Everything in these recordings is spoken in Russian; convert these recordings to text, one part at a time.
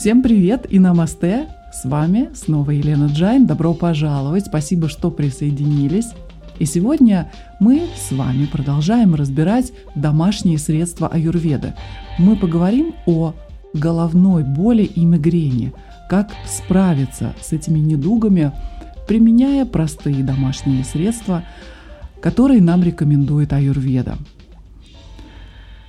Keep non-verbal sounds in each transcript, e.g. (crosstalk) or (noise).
Всем привет и намасте! С вами снова Елена Джайн. Добро пожаловать. Спасибо, что присоединились. И сегодня мы с вами продолжаем разбирать домашние средства аюрведы. Мы поговорим о головной боли и мигрени, как справиться с этими недугами, применяя простые домашние средства, которые нам рекомендует аюрведа.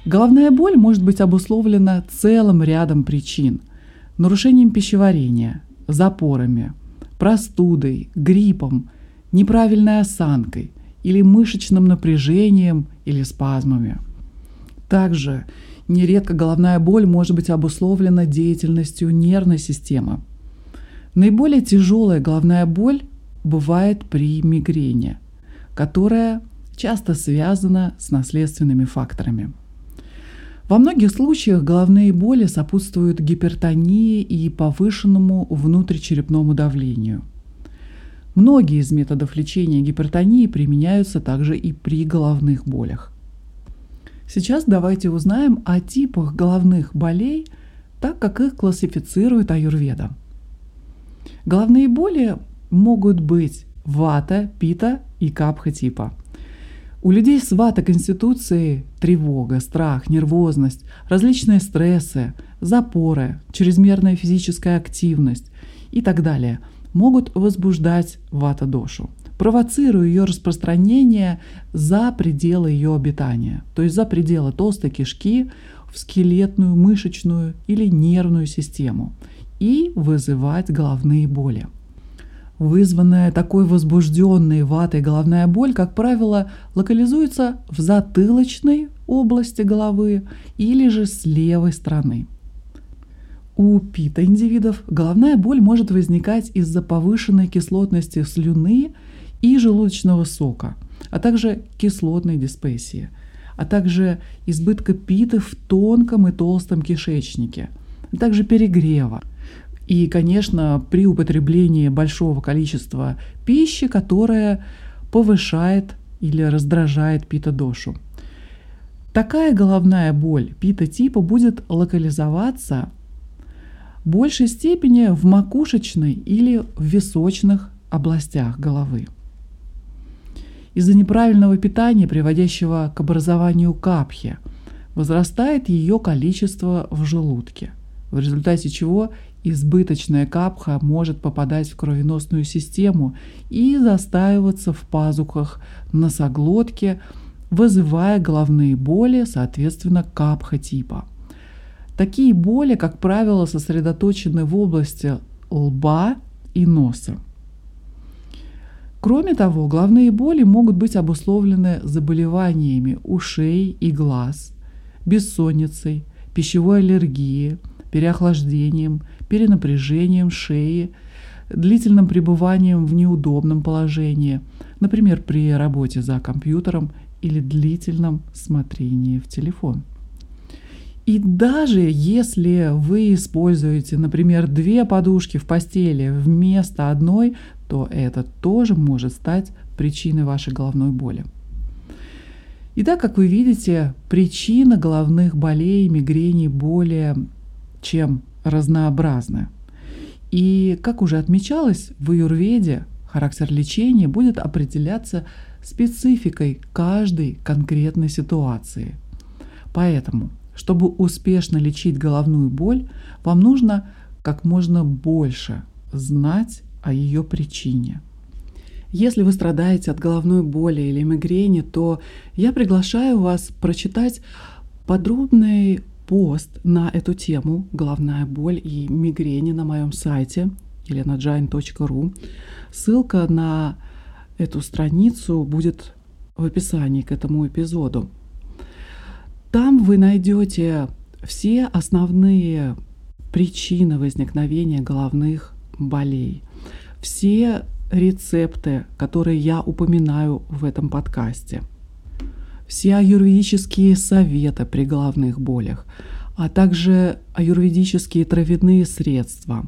Головная боль может быть обусловлена целым рядом причин – нарушением пищеварения, запорами, простудой, гриппом, неправильной осанкой или мышечным напряжением или спазмами. Также нередко головная боль может быть обусловлена деятельностью нервной системы. Наиболее тяжелая головная боль бывает при мигрени, которая часто связана с наследственными факторами. Во многих случаях головные боли сопутствуют гипертонии и повышенному внутричерепному давлению. Многие из методов лечения гипертонии применяются также и при головных болях. Сейчас давайте узнаем о типах головных болей, так как их классифицирует аюрведа. Головные боли могут быть вата, пита и капха типа – у людей с вата-конституцией тревога, страх, нервозность, различные стрессы, запоры, чрезмерная физическая активность и так далее могут возбуждать вата-дошу, провоцируя ее распространение за пределы ее обитания, то есть за пределы толстой кишки в скелетную, мышечную или нервную систему и вызывать головные боли. Вызванная такой возбужденной ватой головная боль, как правило, локализуется в затылочной области головы или же с левой стороны. У пита-индивидов головная боль может возникать из-за повышенной кислотности слюны и желудочного сока, а также кислотной диспессии, а также избытка питы в тонком и толстом кишечнике, а также перегрева – и, конечно, при употреблении большого количества пищи, которая повышает или раздражает пита-дошу. Такая головная боль пита-типа будет локализоваться в большей степени в макушечной или в височных областях головы. Из-за неправильного питания, приводящего к образованию капхи, возрастает ее количество в желудке, в результате чего Избыточная капха может попадать в кровеносную систему и застаиваться в пазухах носоглотки, вызывая головные боли, соответственно, капха типа. Такие боли, как правило, сосредоточены в области лба и носа. Кроме того, головные боли могут быть обусловлены заболеваниями ушей и глаз, бессонницей, пищевой аллергией, переохлаждением, перенапряжением шеи, длительным пребыванием в неудобном положении, например, при работе за компьютером или длительном смотрении в телефон. И даже если вы используете, например, две подушки в постели вместо одной, то это тоже может стать причиной вашей головной боли. Итак, как вы видите, причина головных болей, мигрени более чем разнообразны. И, как уже отмечалось, в аюрведе характер лечения будет определяться спецификой каждой конкретной ситуации. Поэтому, чтобы успешно лечить головную боль, вам нужно как можно больше знать о ее причине. Если вы страдаете от головной боли или мигрени, то я приглашаю вас прочитать подробный пост на эту тему «Головная боль и мигрени» на моем сайте elenajain.ru. Ссылка на эту страницу будет в описании к этому эпизоду. Там вы найдете все основные причины возникновения головных болей, все рецепты, которые я упоминаю в этом подкасте – все аюрведические советы при головных болях, а также аюрведические травяные средства,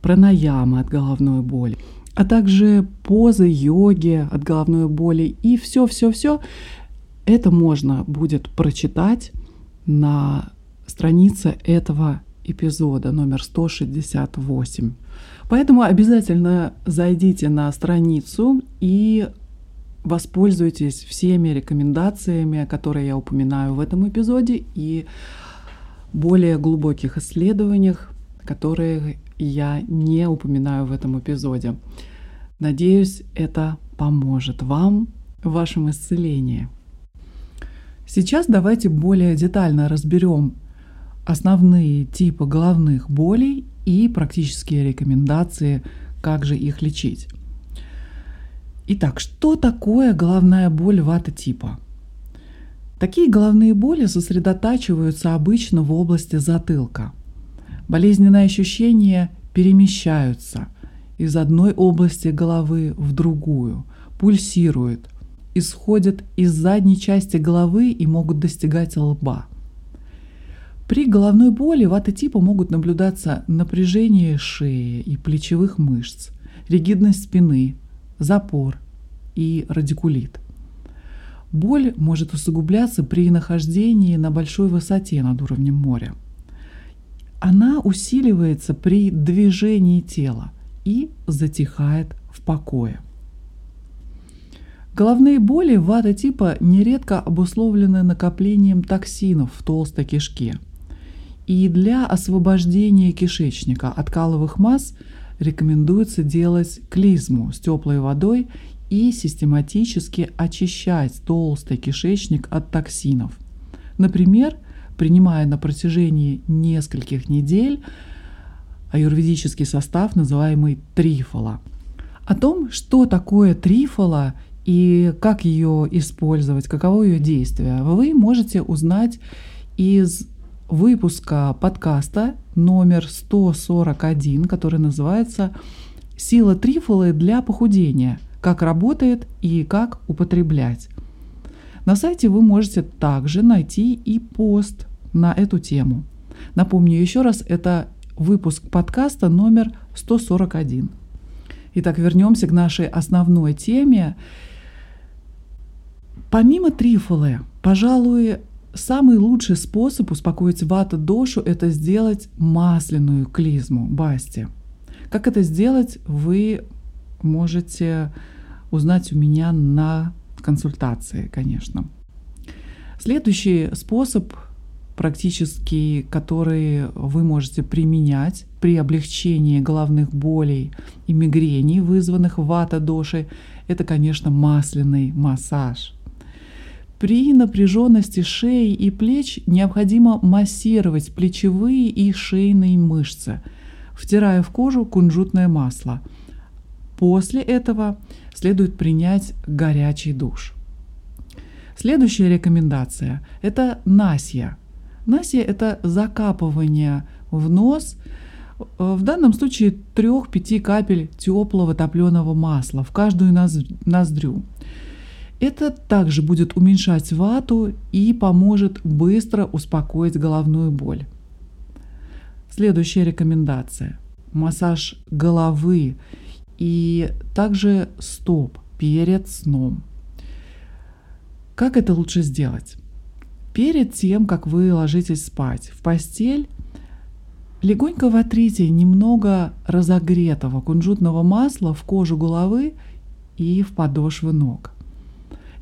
пранаямы от головной боли, а также позы йоги от головной боли и все-все-все. Это можно будет прочитать на странице этого эпизода номер 168. Поэтому обязательно зайдите на страницу и воспользуйтесь всеми рекомендациями, которые я упоминаю в этом эпизоде, и более глубоких исследованиях, которые я не упоминаю в этом эпизоде. Надеюсь, это поможет вам в вашем исцелении. Сейчас давайте более детально разберем основные типы головных болей и практические рекомендации, как же их лечить. Итак, что такое головная боль вата типа? Такие головные боли сосредотачиваются обычно в области затылка. Болезненные ощущения перемещаются из одной области головы в другую, пульсируют, исходят из задней части головы и могут достигать лба. При головной боли вата типа могут наблюдаться напряжение шеи и плечевых мышц, ригидность спины, запор и радикулит – Боль может усугубляться при нахождении на большой высоте над уровнем моря. Она усиливается при движении тела и затихает в покое. Головные боли вата типа нередко обусловлены накоплением токсинов в толстой кишке. И для освобождения кишечника от каловых масс рекомендуется делать клизму с теплой водой и систематически очищать толстый кишечник от токсинов. Например, принимая на протяжении нескольких недель аюрведический состав, называемый трифола. О том, что такое трифола и как ее использовать, каково ее действие, вы можете узнать из выпуска подкаста номер 141, который называется «Сила трифолы для похудения», как работает и как употреблять. На сайте вы можете также найти и пост на эту тему. Напомню еще раз, это выпуск подкаста номер 141. Итак, вернемся к нашей основной теме. Помимо трифолы, пожалуй, самый лучший способ успокоить вата дошу – это сделать масляную клизму басти. Как это сделать, вы можете узнать у меня на консультации, конечно. Следующий способ практически, который вы можете применять при облегчении головных болей и мигрений, вызванных вата-дошей, это, конечно, масляный массаж. При напряженности шеи и плеч необходимо массировать плечевые и шейные мышцы, втирая в кожу кунжутное масло – После этого следует принять горячий душ. Следующая рекомендация – это насья. Насья – это закапывание в нос, э, в данном случае 3-5 капель теплого топленого масла в каждую ноздрю. Это также будет уменьшать вату и поможет быстро успокоить головную боль. Следующая рекомендация – массаж головы и также стоп перед сном. Как это лучше сделать? Перед тем, как вы ложитесь спать в постель, легонько вотрите немного разогретого кунжутного масла в кожу головы и в подошвы ног.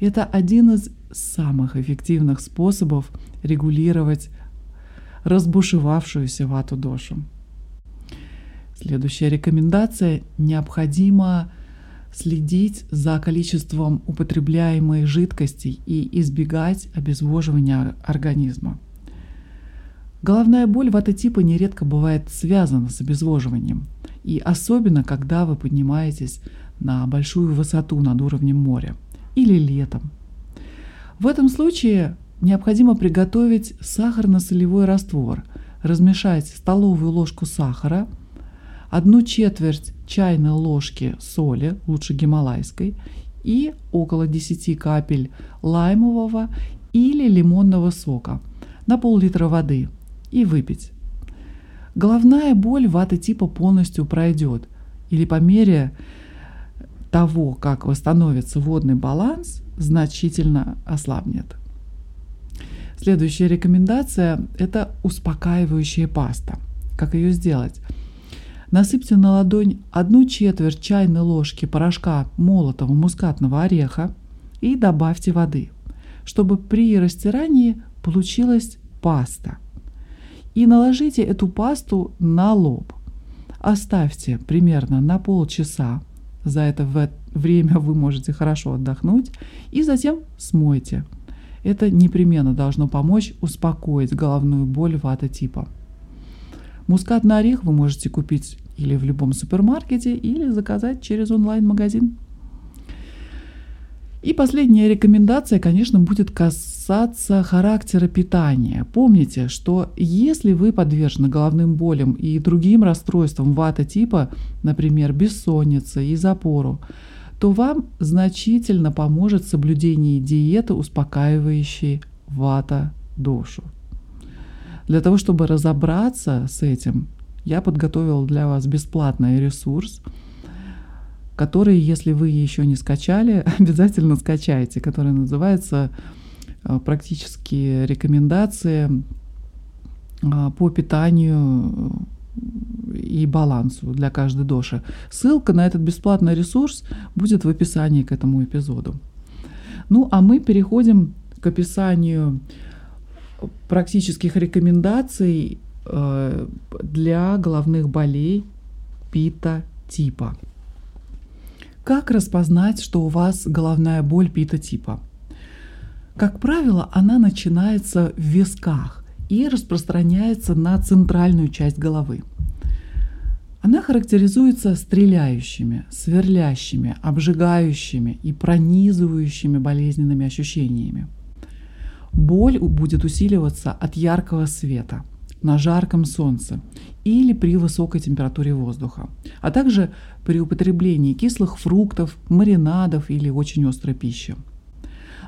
Это один из самых эффективных способов регулировать разбушевавшуюся вату дошу. Следующая рекомендация – необходимо следить за количеством употребляемой жидкости и избегать обезвоживания организма. Головная боль ватотипа нередко бывает связана с обезвоживанием, и особенно когда вы поднимаетесь на большую высоту над уровнем моря или летом. В этом случае необходимо приготовить сахарно-солевой раствор, размешать столовую ложку сахара – одну четверть чайной ложки соли, лучше гималайской, и около 10 капель лаймового или лимонного сока на пол-литра воды и выпить. Головная боль ваты типа полностью пройдет или по мере того, как восстановится водный баланс, значительно ослабнет. Следующая рекомендация – это успокаивающая паста – Как ее сделать? Насыпьте на ладонь одну четверть чайной ложки порошка молотого мускатного ореха и добавьте воды, чтобы при растирании получилась паста. И наложите эту пасту на лоб. Оставьте примерно на полчаса. За это время вы можете хорошо отдохнуть. И затем смойте. Это непременно должно помочь успокоить головную боль вата типа. Мускатный орех вы можете купить или в любом супермаркете, или заказать через онлайн-магазин. И последняя рекомендация, конечно, будет касаться характера питания. Помните, что если вы подвержены головным болям и другим расстройствам вата типа, например, бессонница и запору, то вам значительно поможет соблюдение диеты, успокаивающей вата дошу. Для того, чтобы разобраться с этим, я подготовил для вас бесплатный ресурс – который, если вы еще не скачали, (laughs) обязательно скачайте, который называется э, практически рекомендации э, по питанию э, и балансу для каждой доши. Ссылка на этот бесплатный ресурс будет в описании к этому эпизоду. Ну, а мы переходим к описанию практических рекомендаций для головных болей пита типа. Как распознать, что у вас головная боль пита-типа? Как правило, она начинается в висках и распространяется на центральную часть головы. Она характеризуется стреляющими, сверлящими, обжигающими и пронизывающими болезненными ощущениями. Боль будет усиливаться от яркого света – на жарком солнце или при высокой температуре воздуха, а также при употреблении кислых фруктов, маринадов или очень острой пищи.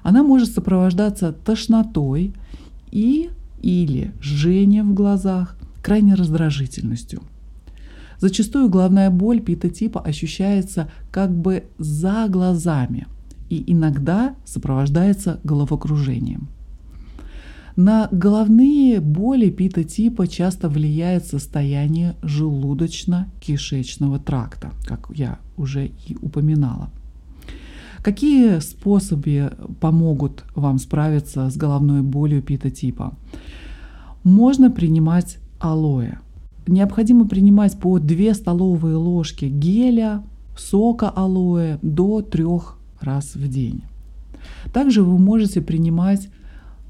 Она может сопровождаться тошнотой и или жжением в глазах, крайней раздражительностью. Зачастую головная боль пита-типа ощущается как бы за глазами и иногда сопровождается головокружением – на головные боли пита-типа часто влияет состояние желудочно-кишечного тракта, как я уже и упоминала. Какие способы помогут вам справиться с головной болью пита-типа? Можно принимать алоэ. Необходимо принимать по 2 столовые ложки геля, сока алоэ до 3 раз в день. Также вы можете принимать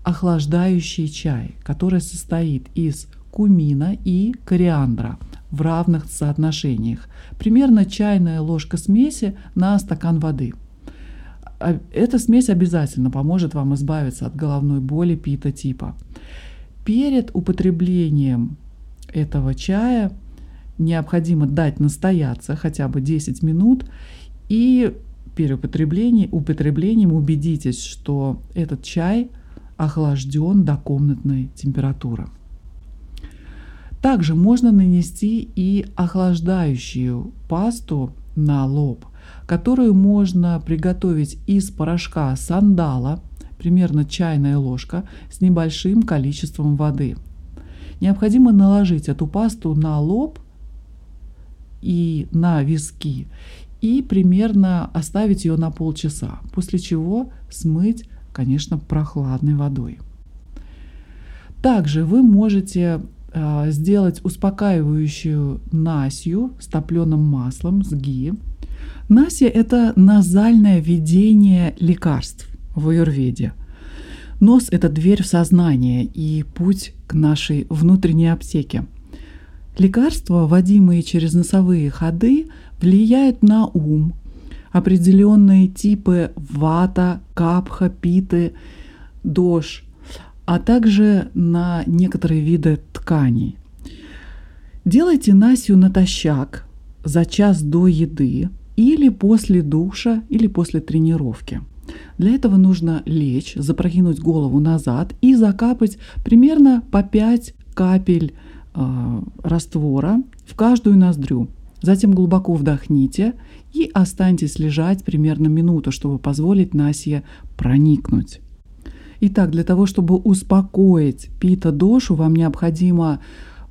охлаждающий чай, который состоит из кумина и кориандра в равных соотношениях. Примерно чайная ложка смеси на стакан воды. А, эта смесь обязательно поможет вам избавиться от головной боли пита типа. Перед употреблением этого чая необходимо дать настояться хотя бы 10 минут и перед употреблением, употреблением убедитесь, что этот чай – охлажден до комнатной температуры. Также можно нанести и охлаждающую пасту на лоб, которую можно приготовить из порошка сандала, примерно чайная ложка, с небольшим количеством воды. Необходимо наложить эту пасту на лоб и на виски и примерно оставить ее на полчаса, после чего смыть конечно, прохладной водой. Также вы можете э, сделать успокаивающую насью с топленым маслом, сги. Насия – это назальное введение лекарств в аюрведе. Нос – это дверь в сознание и путь к нашей внутренней аптеке. Лекарства, вводимые через носовые ходы, влияют на ум, определенные типы вата, капха, питы, дож, а также на некоторые виды тканей. Делайте насью натощак за час до еды или после душа или после тренировки. Для этого нужно лечь, запрокинуть голову назад и закапать примерно по 5 капель э, раствора в каждую ноздрю. Затем глубоко вдохните и останьтесь лежать примерно минуту, чтобы позволить Насье проникнуть. Итак, для того, чтобы успокоить пита дошу, вам необходимо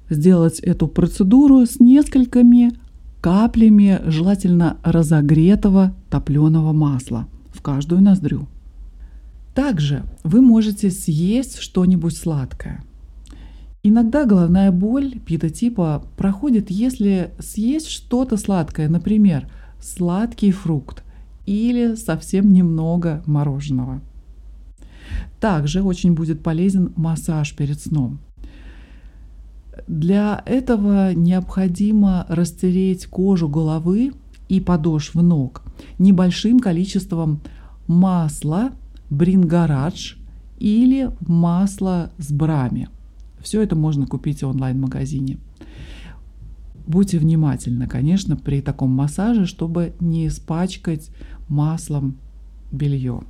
сделать эту процедуру с несколькими каплями желательно разогретого топленого масла в каждую ноздрю. Также вы можете съесть что-нибудь сладкое. Иногда головная боль питотипа проходит, если съесть что-то сладкое, например, сладкий фрукт или совсем немного мороженого. Также очень будет полезен массаж перед сном. Для этого необходимо растереть кожу головы и подошв ног небольшим количеством масла Брингарадж или масла с брами. Все это можно купить в онлайн-магазине. Будьте внимательны, конечно, при таком массаже, чтобы не испачкать маслом белье.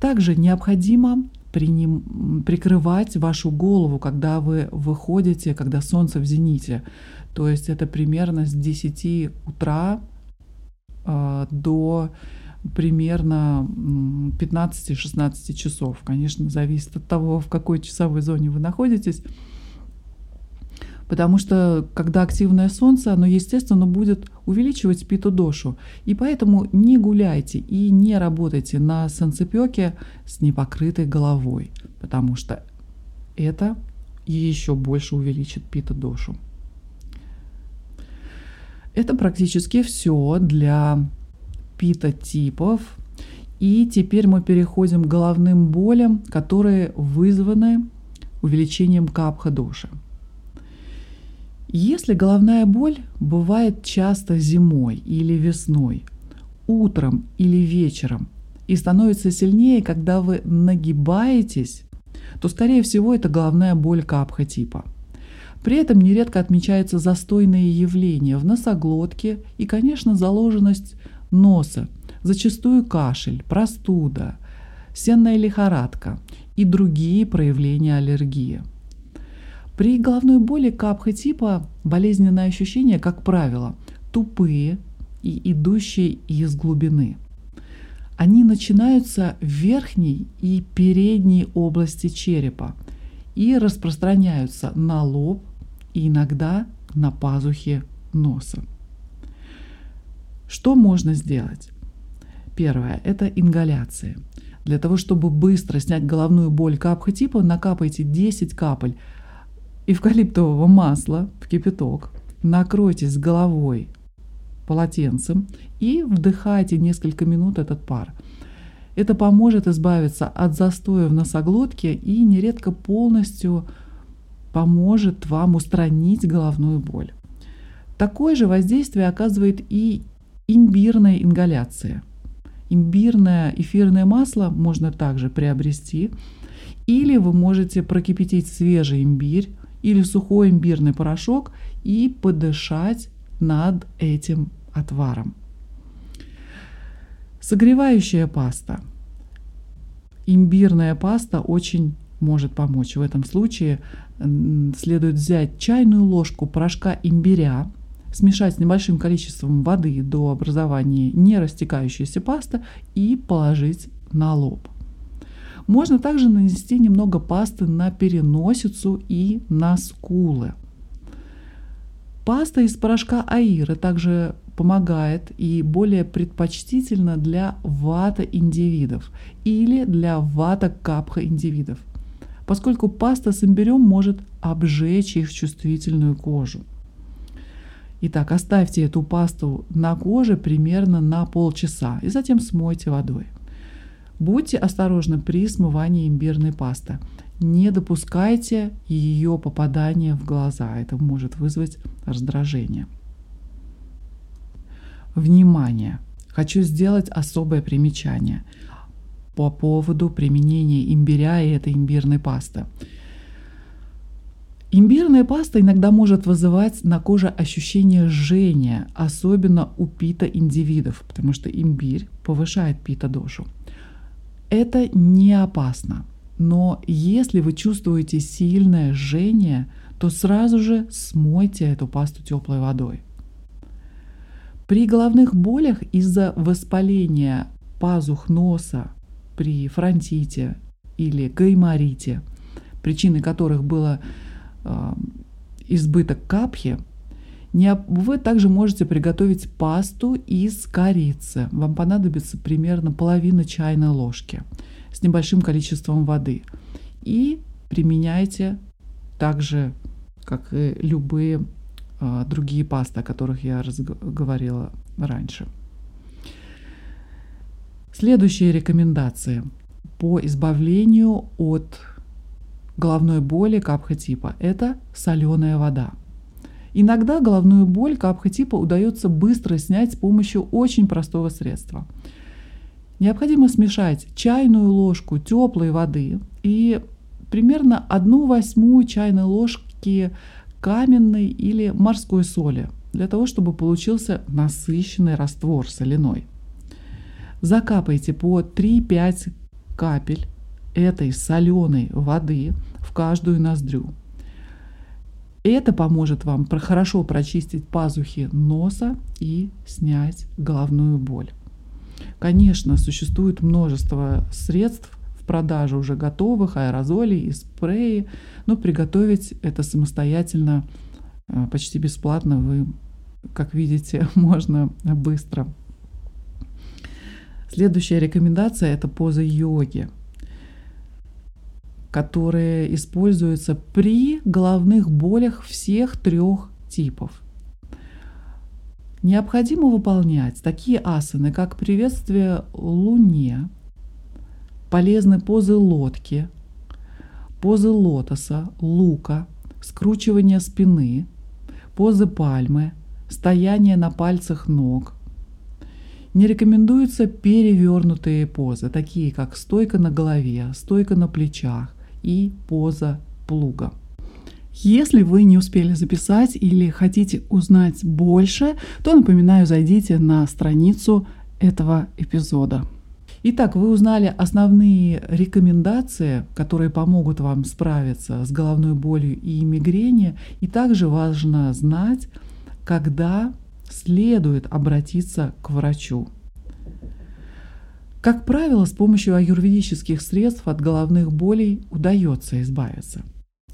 Также необходимо приним, прикрывать вашу голову, когда вы выходите, когда солнце в зените. То есть это примерно с 10 утра э, до примерно 15-16 часов. Конечно, зависит от того, в какой часовой зоне вы находитесь. Потому что когда активное солнце, оно, естественно, будет увеличивать питу-дошу. И поэтому не гуляйте и не работайте на солнцепеке с непокрытой головой, потому что это еще больше увеличит питу-дошу. Это практически все для питотипов. И теперь мы переходим к головным болям, которые вызваны увеличением капха-доши. Если головная боль бывает часто зимой или весной, утром или вечером и становится сильнее, когда вы нагибаетесь, то, скорее всего, это головная боль капха типа. При этом нередко отмечаются застойные явления в носоглотке и, конечно, заложенность носа, зачастую кашель, простуда, сенная лихорадка и другие проявления аллергии – при головной боли капха типа болезненные ощущения, как правило, тупые и идущие из глубины. Они начинаются в верхней и передней области черепа и распространяются на лоб и иногда на пазухи носа. Что можно сделать? Первое – это ингаляция. Для того, чтобы быстро снять головную боль капха типа, накапайте 10 капель эвкалиптового масла в кипяток, накройтесь головой полотенцем и вдыхайте несколько минут этот пар. Это поможет избавиться от застоя в носоглотке и нередко полностью поможет вам устранить головную боль. Такое же воздействие оказывает и имбирная ингаляция. Имбирное эфирное масло можно также приобрести, или вы можете прокипятить свежий имбирь, или сухой имбирный порошок и подышать над этим отваром. Согревающая паста. Имбирная паста очень может помочь. В этом случае следует взять чайную ложку порошка имбиря, смешать с небольшим количеством воды до образования не растекающейся пасты и положить на лоб. Можно также нанести немного пасты на переносицу и на скулы. Паста из порошка аира также помогает и более предпочтительно для вата-индивидов или для вата-капха-индивидов, поскольку паста с имбирем может обжечь их чувствительную кожу. Итак, оставьте эту пасту на коже примерно на полчаса и затем смойте водой. Будьте осторожны при смывании имбирной пасты. Не допускайте ее попадания в глаза. Это может вызвать раздражение. Внимание! Хочу сделать особое примечание по поводу применения имбиря и этой имбирной пасты. Имбирная паста иногда может вызывать на коже ощущение жжения, особенно у пита-индивидов, потому что имбирь повышает пита-дошу. Это не опасно. Но если вы чувствуете сильное жжение, то сразу же смойте эту пасту теплой водой. При головных болях из-за воспаления пазух носа, при фронтите или гайморите, причиной которых было э, избыток капхи, вы также можете приготовить пасту из корицы. Вам понадобится примерно половина чайной ложки с небольшим количеством воды. И применяйте также, как и любые э, другие пасты, о которых я говорила раньше. Следующие рекомендации по избавлению от головной боли капха типа – это соленая вода. Иногда головную боль капха типа удается быстро снять с помощью очень простого средства. Необходимо смешать чайную ложку теплой воды и примерно одну восьмую чайной ложки каменной или морской соли для того, чтобы получился насыщенный раствор соляной. Закапайте по 3-5 капель этой соленой воды в каждую ноздрю. Это поможет вам хорошо прочистить пазухи носа и снять головную боль. Конечно, существует множество средств в продаже уже готовых, аэрозолей и спреи, но приготовить это самостоятельно э, почти бесплатно вы, как видите, (laughs) можно быстро. Следующая рекомендация – это поза йоги – которые используются при головных болях всех трех типов. Необходимо выполнять такие асаны, как приветствие Луне, полезны позы лодки, позы лотоса, лука, скручивание спины, позы пальмы, стояние на пальцах ног. Не рекомендуются перевернутые позы, такие как стойка на голове, стойка на плечах, и поза плуга. Если вы не успели записать или хотите узнать больше, то напоминаю, зайдите на страницу этого эпизода. Итак, вы узнали основные рекомендации, которые помогут вам справиться с головной болью и мигрени. И также важно знать, когда следует обратиться к врачу. Как правило, с помощью аюрведических средств от головных болей удается избавиться.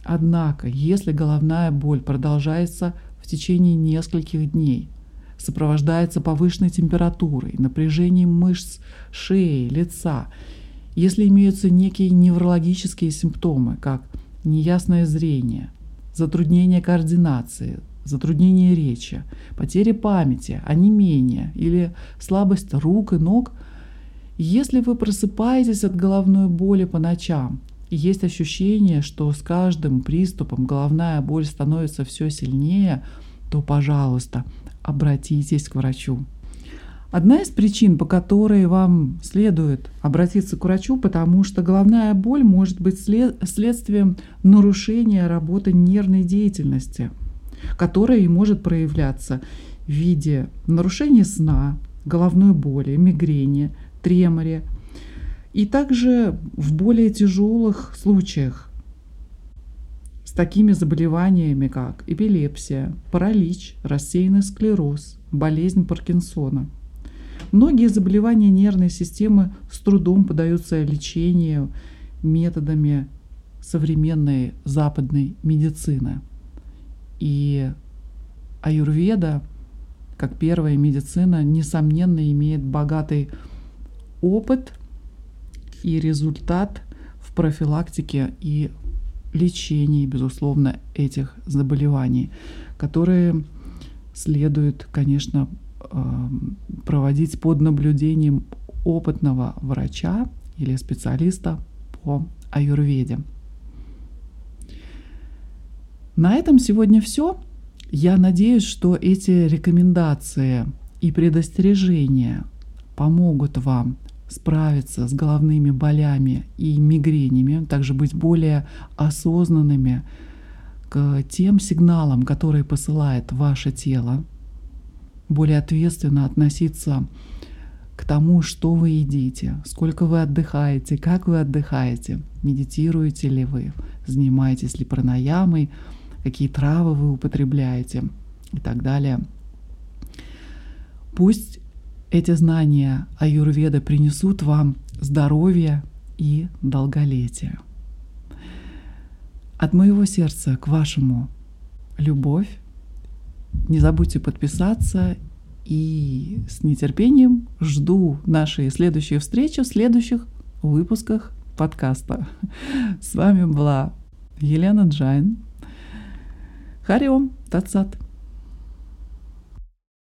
Однако, если головная боль продолжается в течение нескольких дней, сопровождается повышенной температурой, напряжением мышц шеи, лица, если имеются некие неврологические симптомы, как неясное зрение, затруднение координации, затруднение речи, потеря памяти, онемение или слабость рук и ног – если вы просыпаетесь от головной боли по ночам, есть ощущение, что с каждым приступом головная боль становится все сильнее, то, пожалуйста, обратитесь к врачу. Одна из причин, по которой вам следует обратиться к врачу, потому что головная боль может быть след следствием нарушения работы нервной деятельности, которая и может проявляться в виде нарушения сна, головной боли, мигрени, треморе и также в более тяжелых случаях с такими заболеваниями, как эпилепсия, паралич, рассеянный склероз, болезнь Паркинсона. Многие заболевания нервной системы с трудом поддаются лечению методами современной западной медицины. И аюрведа, как первая медицина, несомненно имеет богатый опыт и результат в профилактике и лечении, безусловно, этих заболеваний, которые следует, конечно, эм, проводить под наблюдением опытного врача или специалиста по аюрведе. На этом сегодня все. Я надеюсь, что эти рекомендации и предостережения помогут вам справиться с головными болями и мигренями, также быть более осознанными к тем сигналам, которые посылает ваше тело, более ответственно относиться к тому, что вы едите, сколько вы отдыхаете, как вы отдыхаете, медитируете ли вы, занимаетесь ли пранаямой, какие травы вы употребляете и так далее. Пусть эти знания аюрведы принесут вам здоровье и долголетие. От моего сердца к вашему любовь. Не забудьте подписаться и с нетерпением жду нашей следующей встречи в следующих выпусках подкаста. С вами была Елена Джайн. Хари Ом Тат Сат.